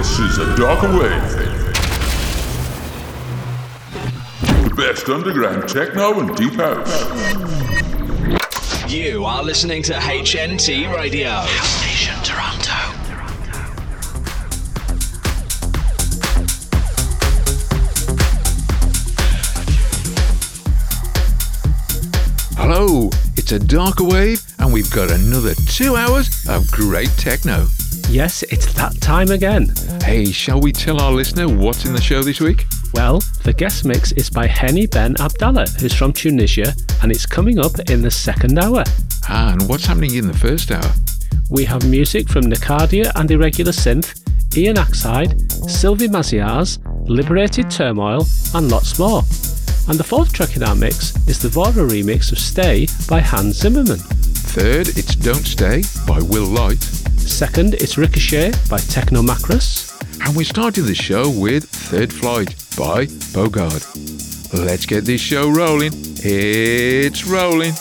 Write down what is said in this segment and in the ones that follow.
This is a darker wave. The best underground techno and deep house. You are listening to HNT Radio. House Nation Toronto. Hello, it's a darker wave, and we've got another two hours of great techno. Yes, it's that time again. Hey, shall we tell our listener what's in the show this week? Well, the guest mix is by Heni Ben Abdallah, who's from Tunisia, and it's coming up in the second hour. Ah, and what's happening in the first hour? We have music from Nakadia and Irregular Synth, Ian Axide, Sylvie Maziarz, Liberated Turmoil, and lots more. And the fourth track in our mix is the Vora remix of Stay by Hans Zimmerman. Third, it's Don't Stay by Will Light. Second, it's Ricochet by Teknomakrus. And we started the show with Third Flight by Bogard. Let's get this show rolling. It's rolling.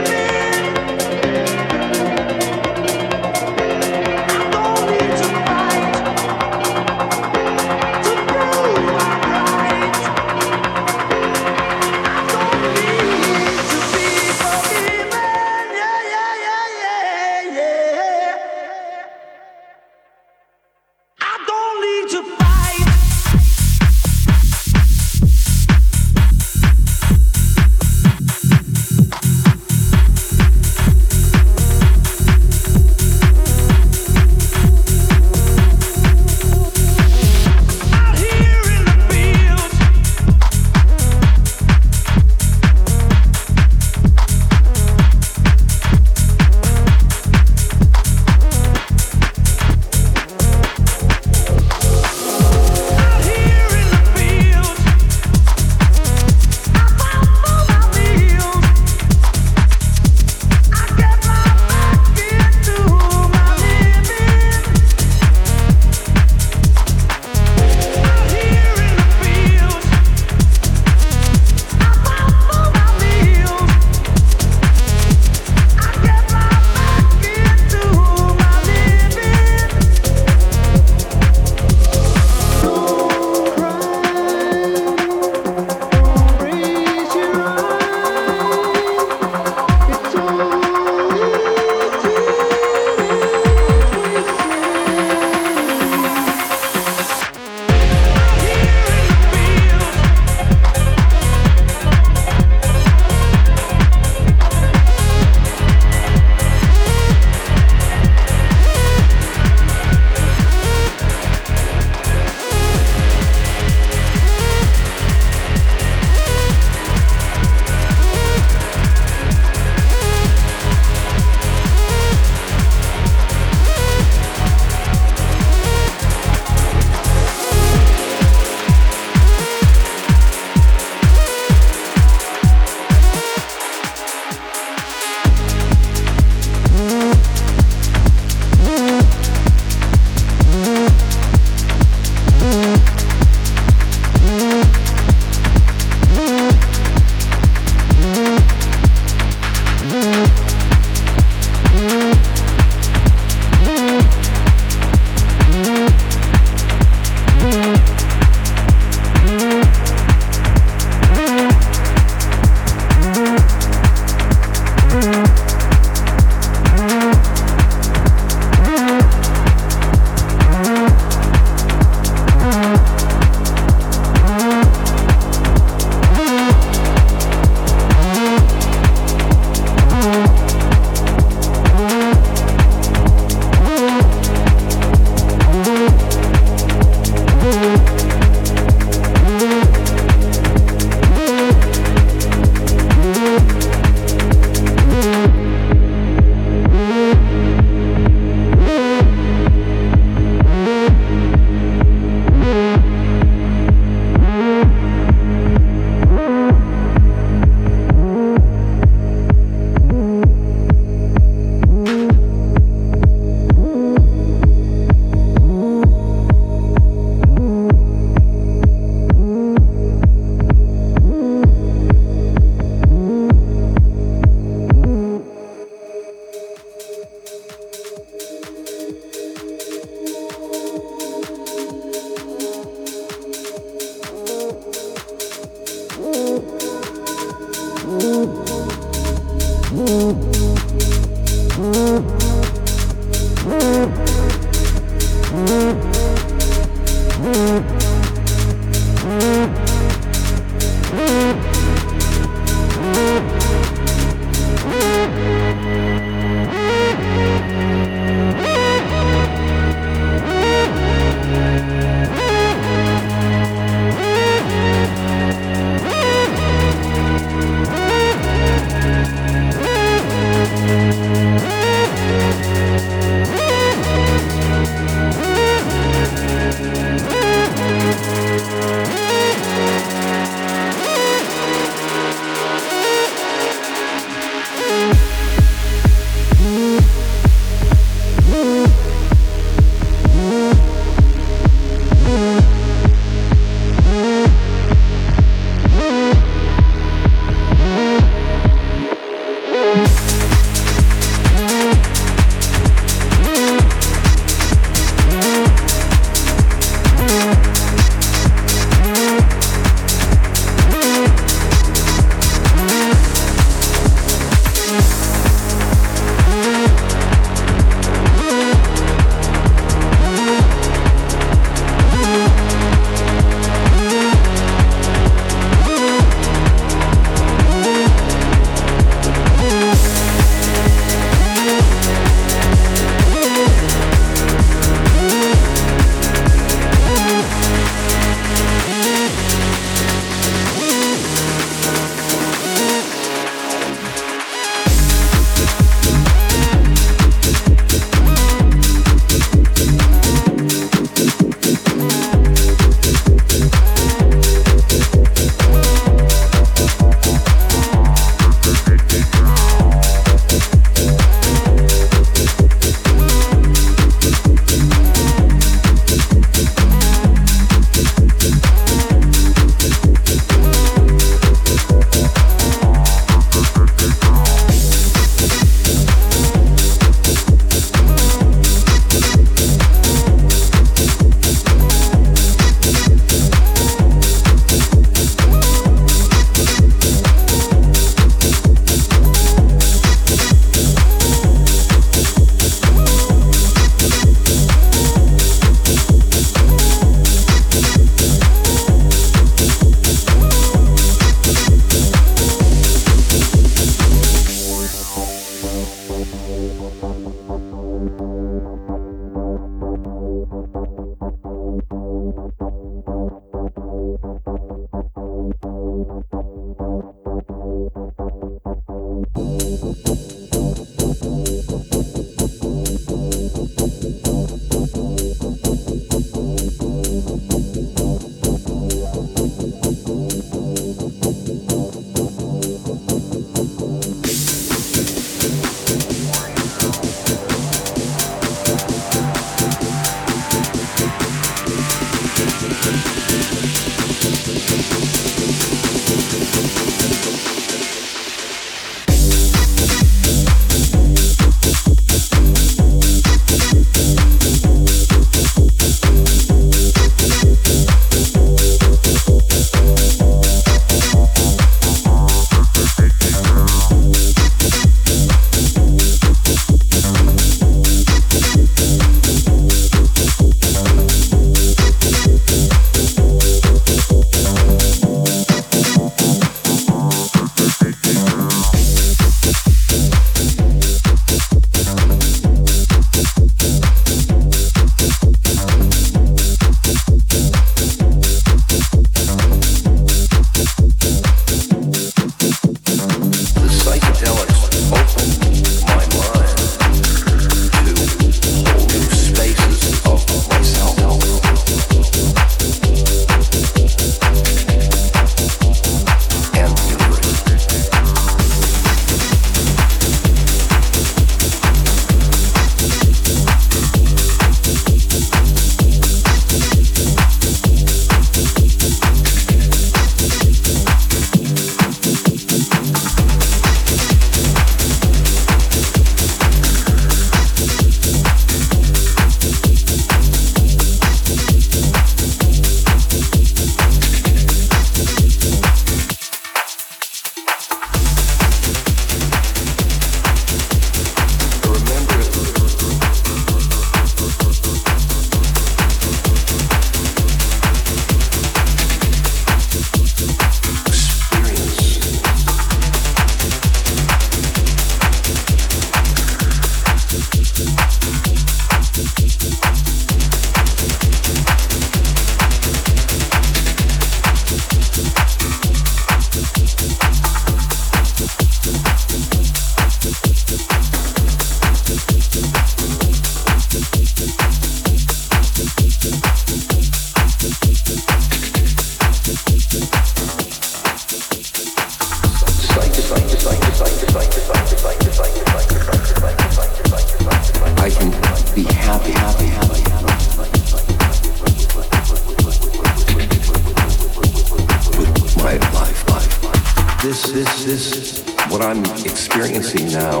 Experiencing now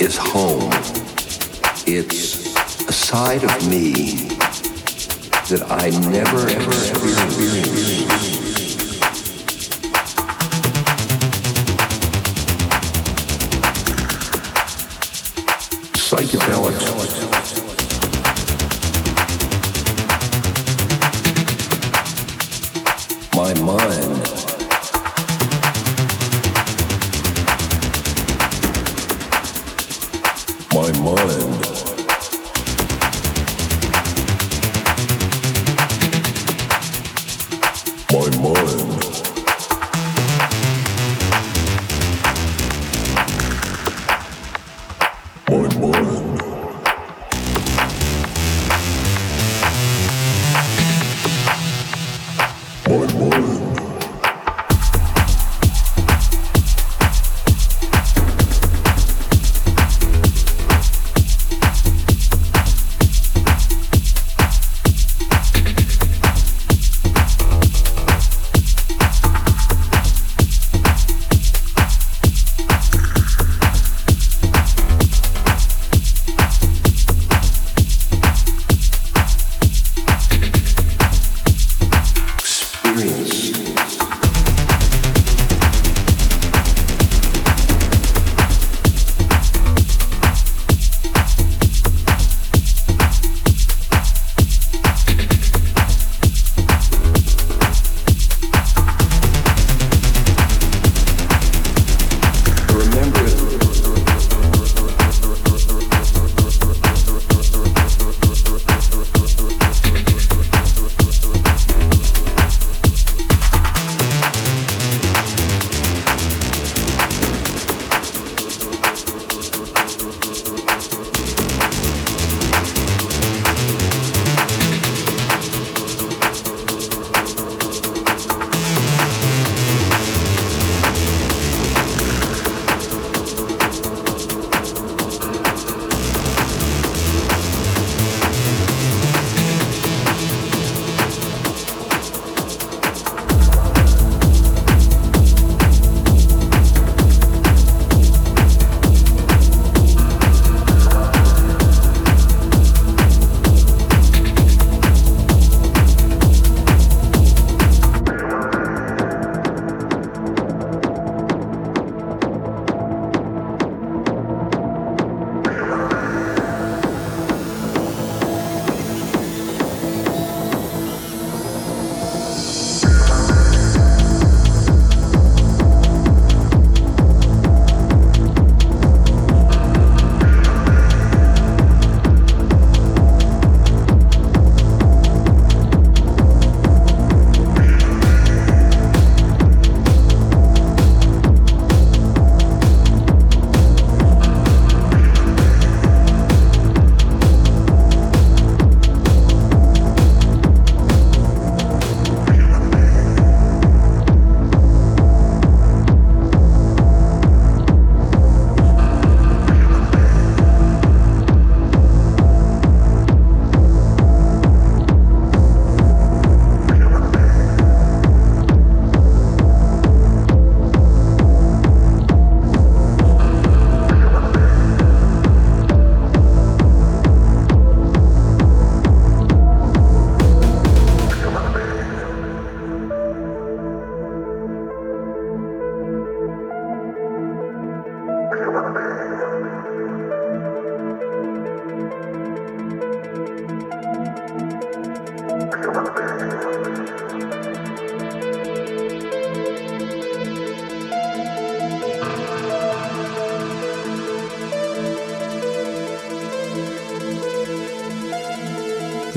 is home. It's a side of me that I never, ever experienced. Psychedelics.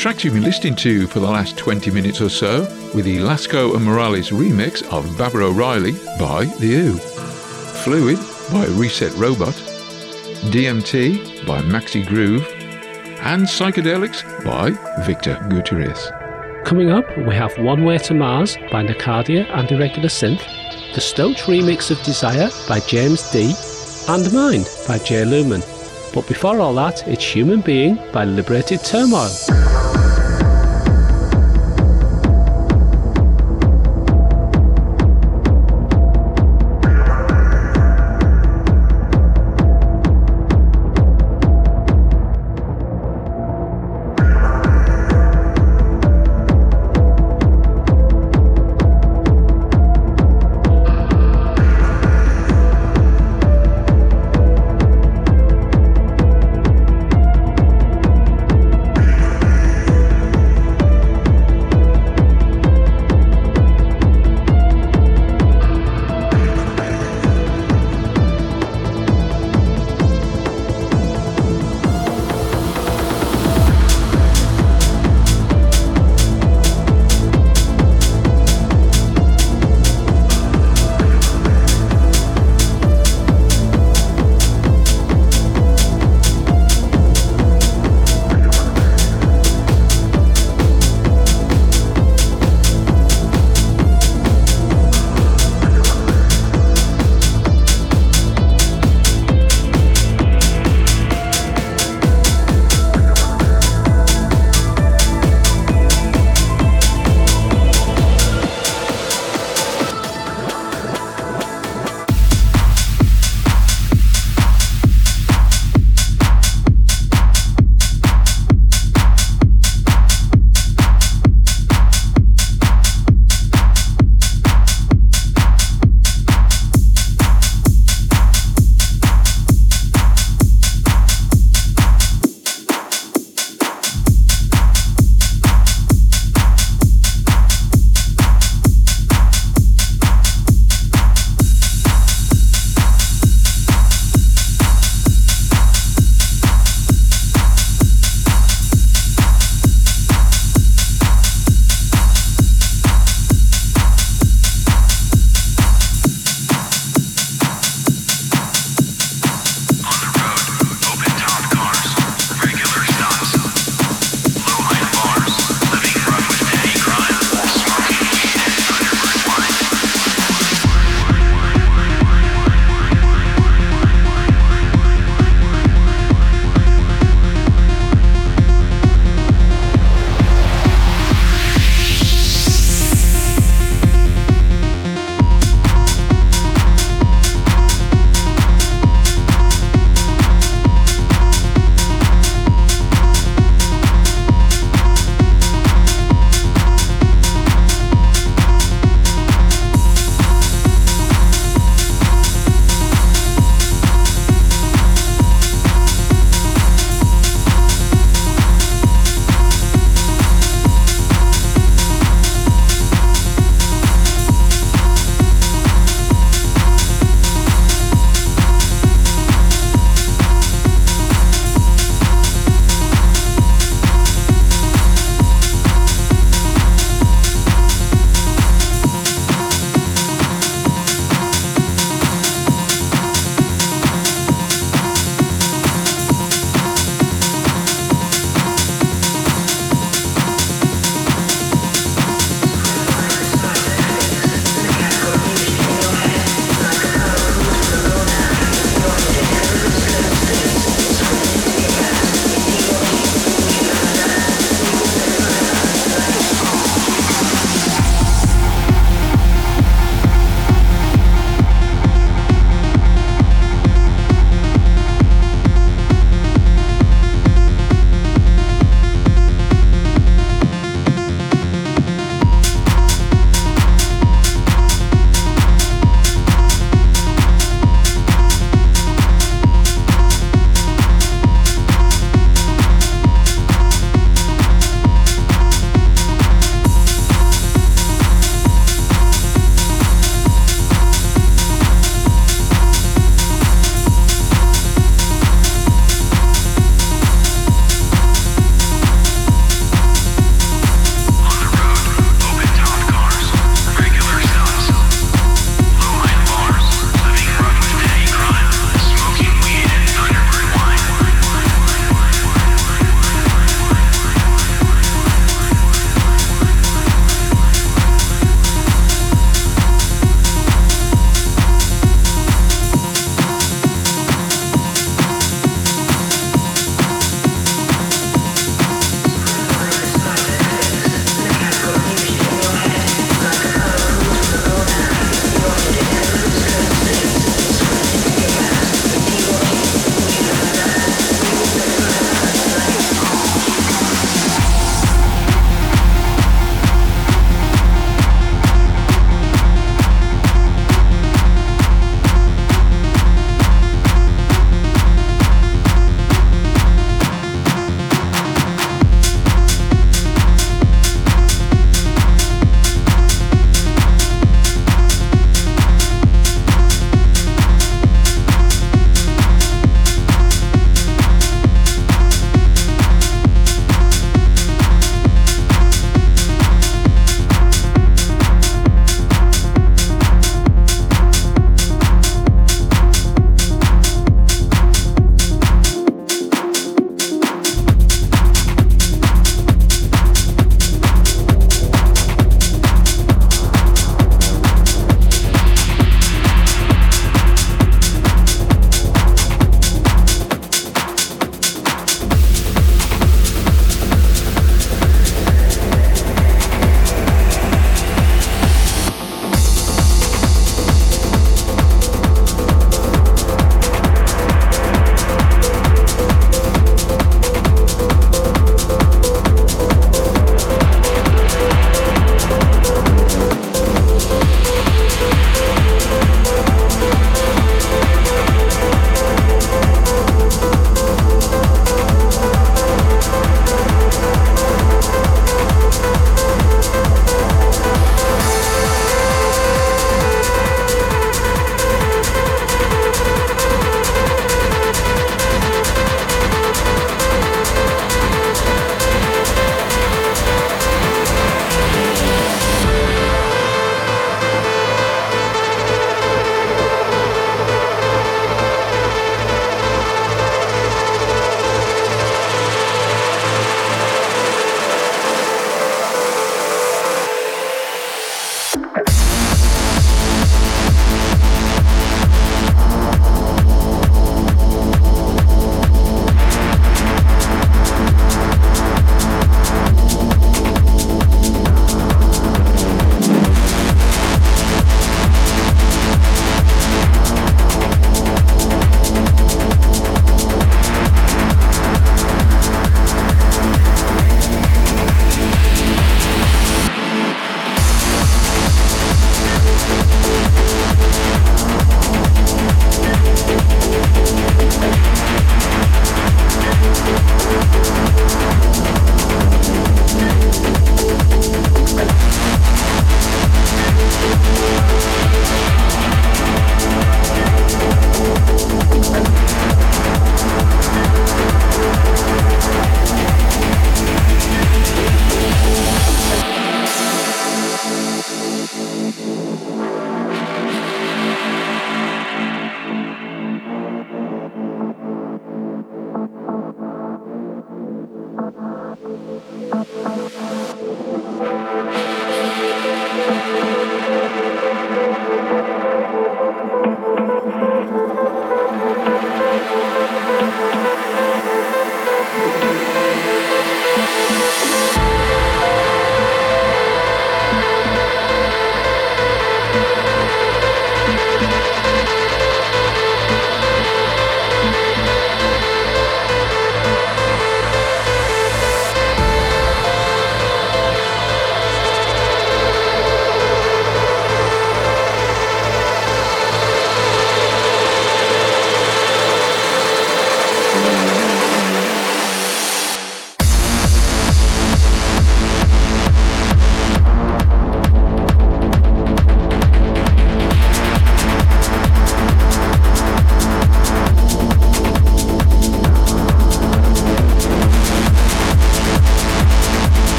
Tracks you've been listening to for the last 20 minutes or so with the Lasko and Morales remix of Baba O'Riley by The Who, Fluid by Reset Robot, DMT by Maxi Groove, and Psychedelics by Victor Gutierrez. Coming up, we have One Way to Mars by Nakadia and Irregular Synth, the Stoach remix of Desire by James D, and Mind by Jay Lumen. But before all that, it's Human Being by Liberated Turmoil.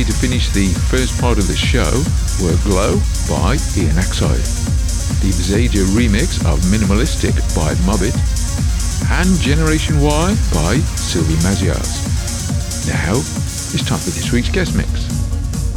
To finish the first part of the show were Glow by Ian Axide, the Bzaja remix of Minimalistic by Mobbit, and Generation Y by Sylvie Maziarz. Now, it's time for this week's guest mix.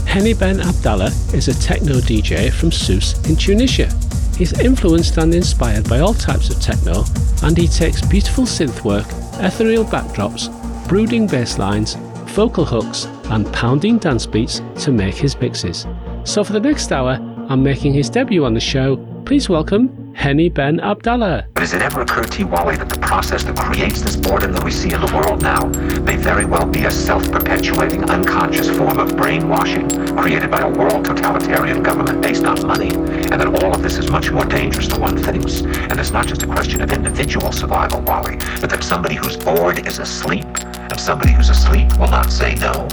Heni Ben Abdallah is a techno DJ from Sousse in Tunisia. He's influenced and inspired by all types of techno, and he takes beautiful synth work, ethereal backdrops, brooding bass lines, vocal hooks, and pounding dance beats to make his mixes. So for the next hour, I'm making his debut on the show. Please welcome Heni Ben Abdallah. But has it ever occurred to you, Wally, that the process that creates this boredom that we see in the world now may very well be a self-perpetuating, unconscious form of brainwashing created by a world totalitarian government based on money, and that all of this is much more dangerous than one thinks, and it's not just a question of individual survival, Wally, but that somebody who's bored is asleep, and somebody who's asleep will not say no.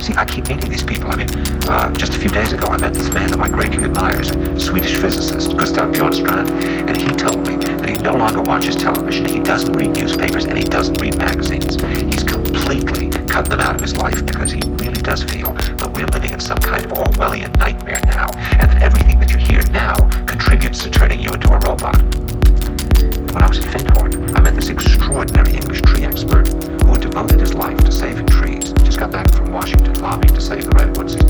See, I keep meeting these people. I mean, uh, just a few days ago, I met this man that my greatly admires, a Swedish physicist, Gustav Bjornstrand, and he told me that he no longer watches television, he doesn't read newspapers, and he doesn't read magazines. He's completely cut them out of his life because he really does feel that we're living in some kind of Orwellian nightmare now, and that everything that you hear now contributes to turning you into a robot. When I was at Findhorn, I met this extraordinary English tree expert who devoted his life to saving trees just got back from Washington lobbying to save the redwoods. He's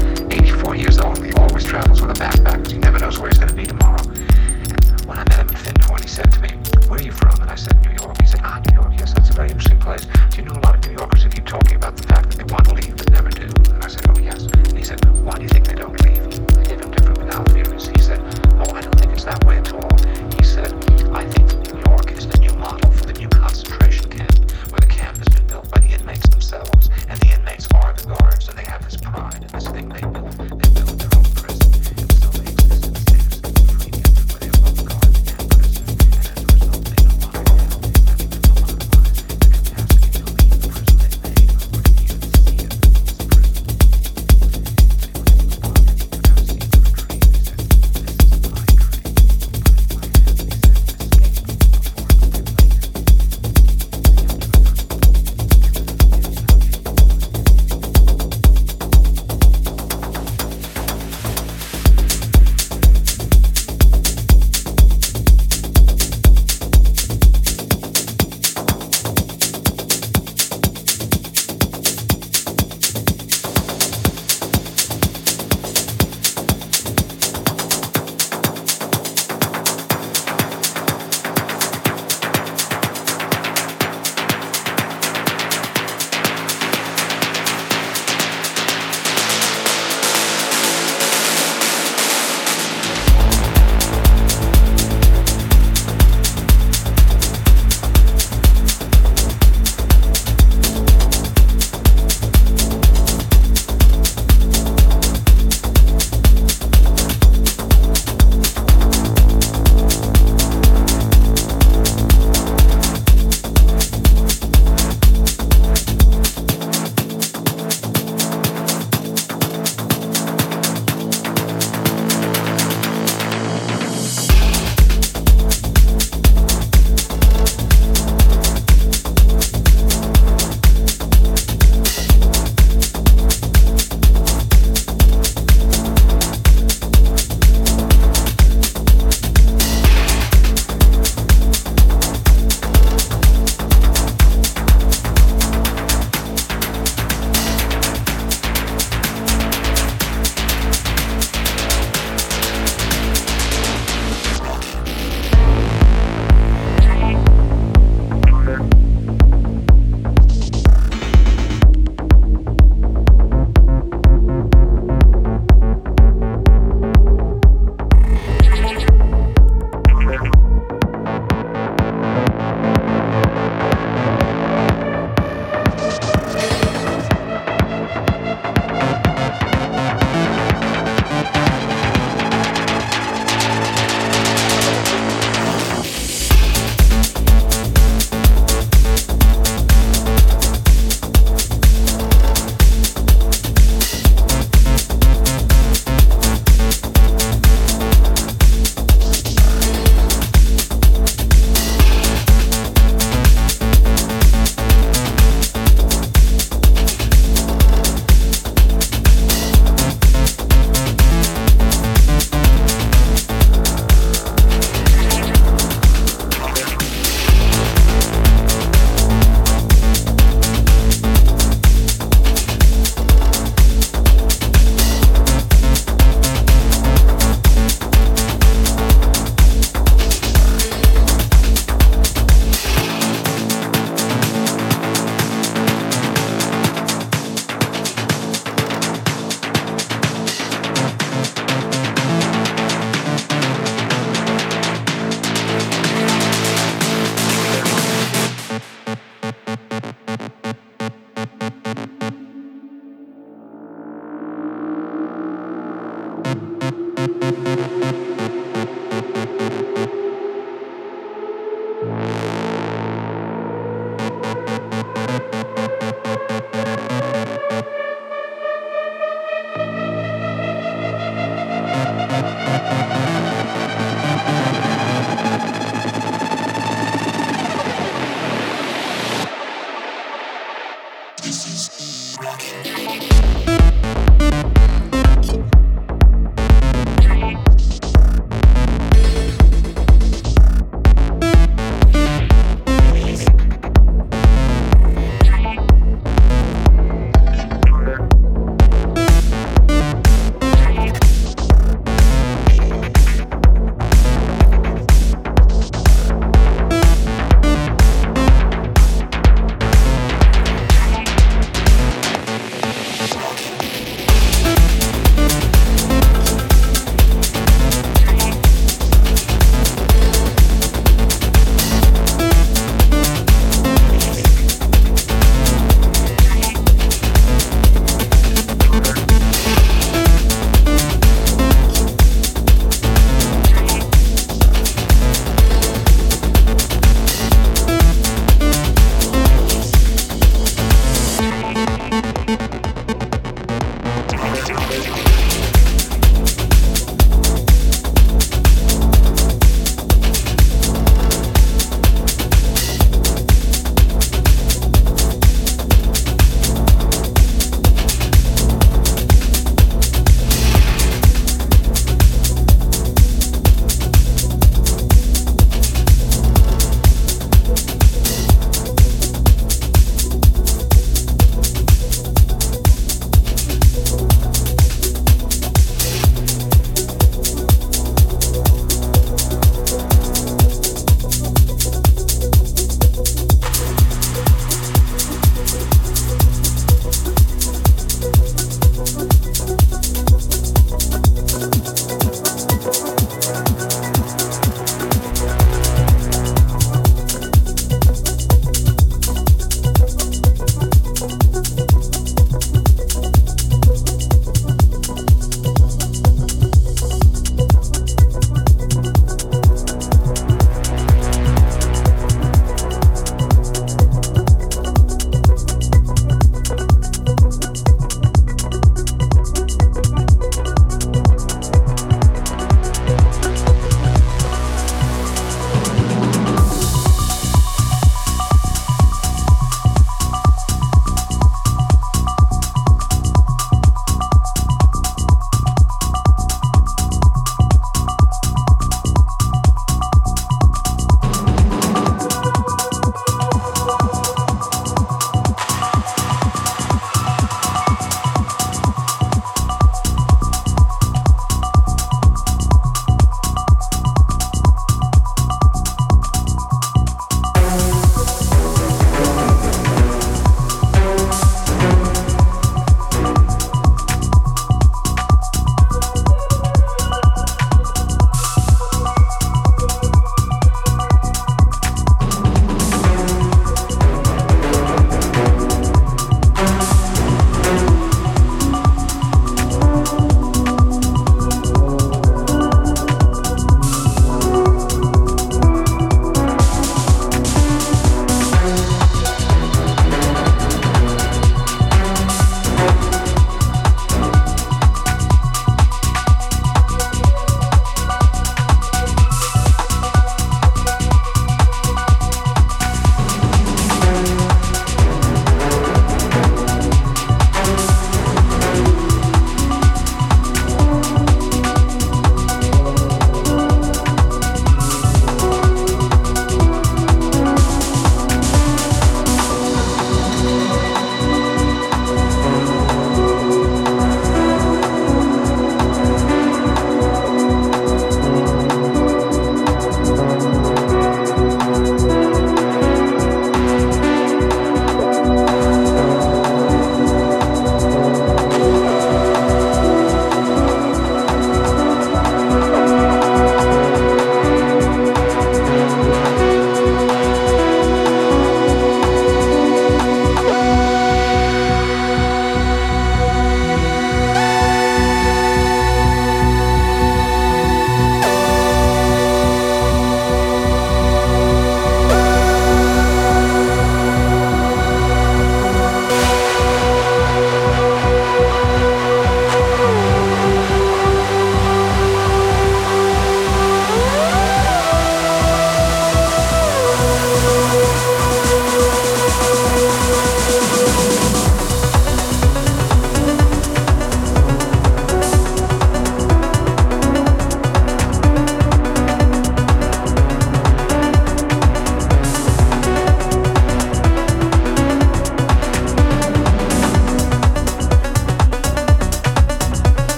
84 years old. He always travels with a backpack because he never knows where he's going to be tomorrow. And when I met him in Findhorn, he said to me, "Where are you from?" And I said, "New York." He said, "Ah, New York. Yes, that's a very interesting place. Do you know a lot of New Yorkers who keep talking about the fact that they want to leave but never do?" And I said, "Oh, yes." And he said, "Why do you think they don't leave?" They live in different analogies. He said, "Oh, I don't think it's that way at all." He said, "I think New York is the new model."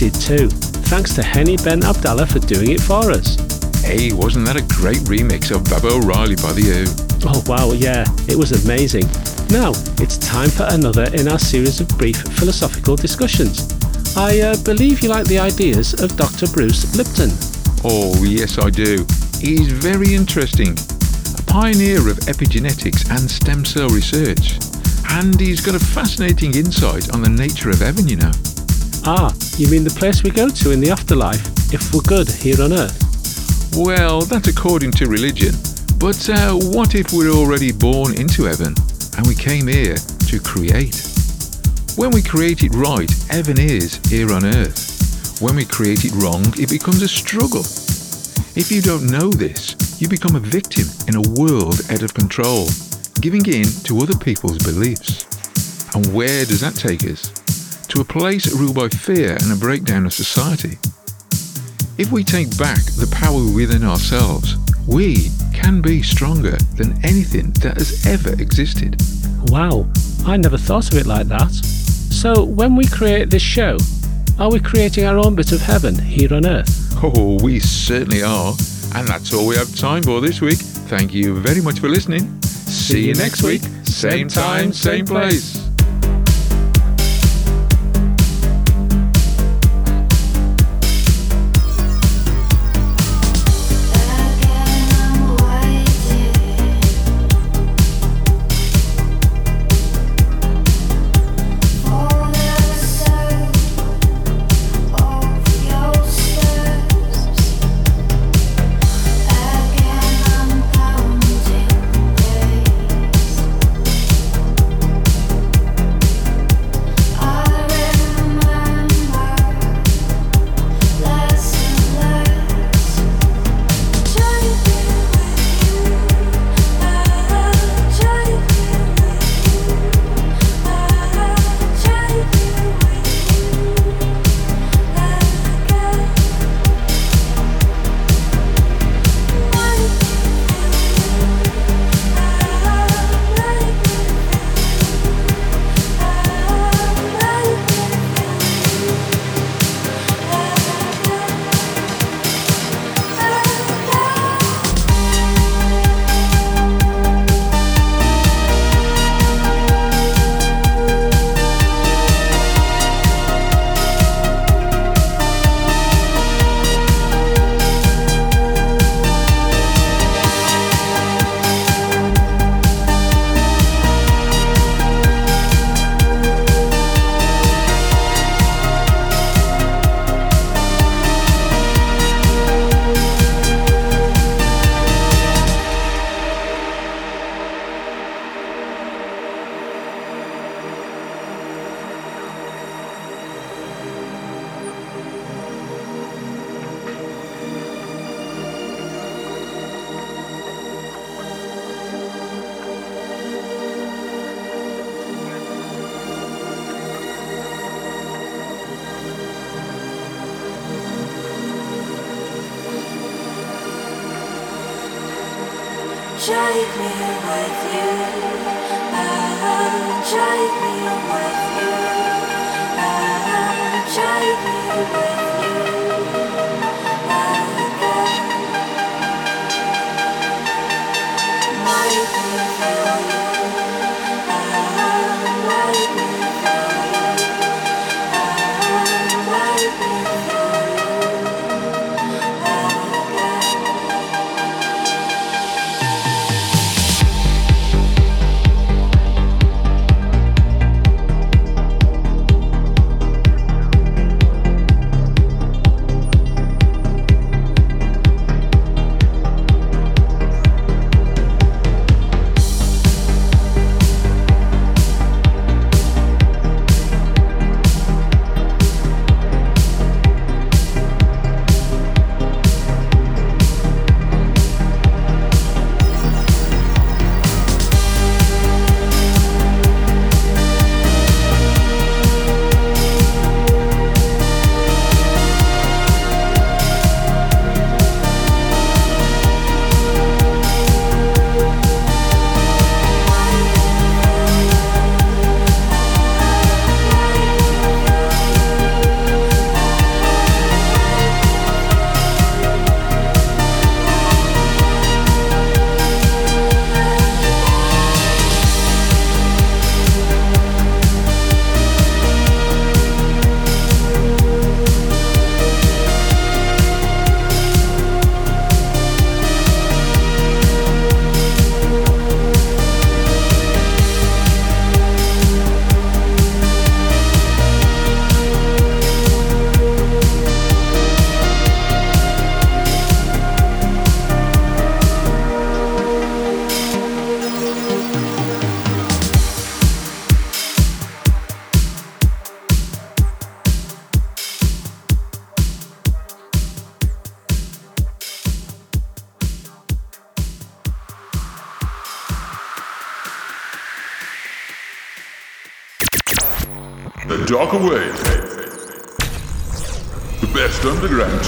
Did too. Thanks to Heni Ben Abdallah for doing it for us. Hey, wasn't that a great remix of Baba O'Riley by The Who? Oh wow, yeah, it was amazing. Now, it's time for another in our series of brief philosophical discussions. I uh, believe you like the ideas of Dr. Bruce Lipton. Oh, yes, I do. He's very interesting. A pioneer of epigenetics and stem cell research. And he's got a fascinating insight on the nature of heaven, you know. You mean the place we go to in the afterlife if we're good here on Earth? Well, that's according to religion. But uh, what if we're already born into heaven and we came here to create? When we create it right, heaven is here on earth. When we create it wrong, it becomes a struggle. If you don't know this, you become a victim in a world out of control, giving in to other people's beliefs. And where does that take us? To a place ruled by fear and a breakdown of society. If we take back the power within ourselves, we can be stronger than anything that has ever existed. Wow, I never thought of it like that. So, when we create this show, are we creating our own bit of heaven here on Earth? Oh, we certainly are. And that's all we have time for this week. Thank you very much for listening. See you next week. Same time, same place.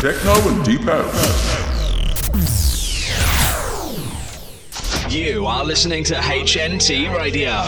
Techno and deep house. You are listening to HNT Radio.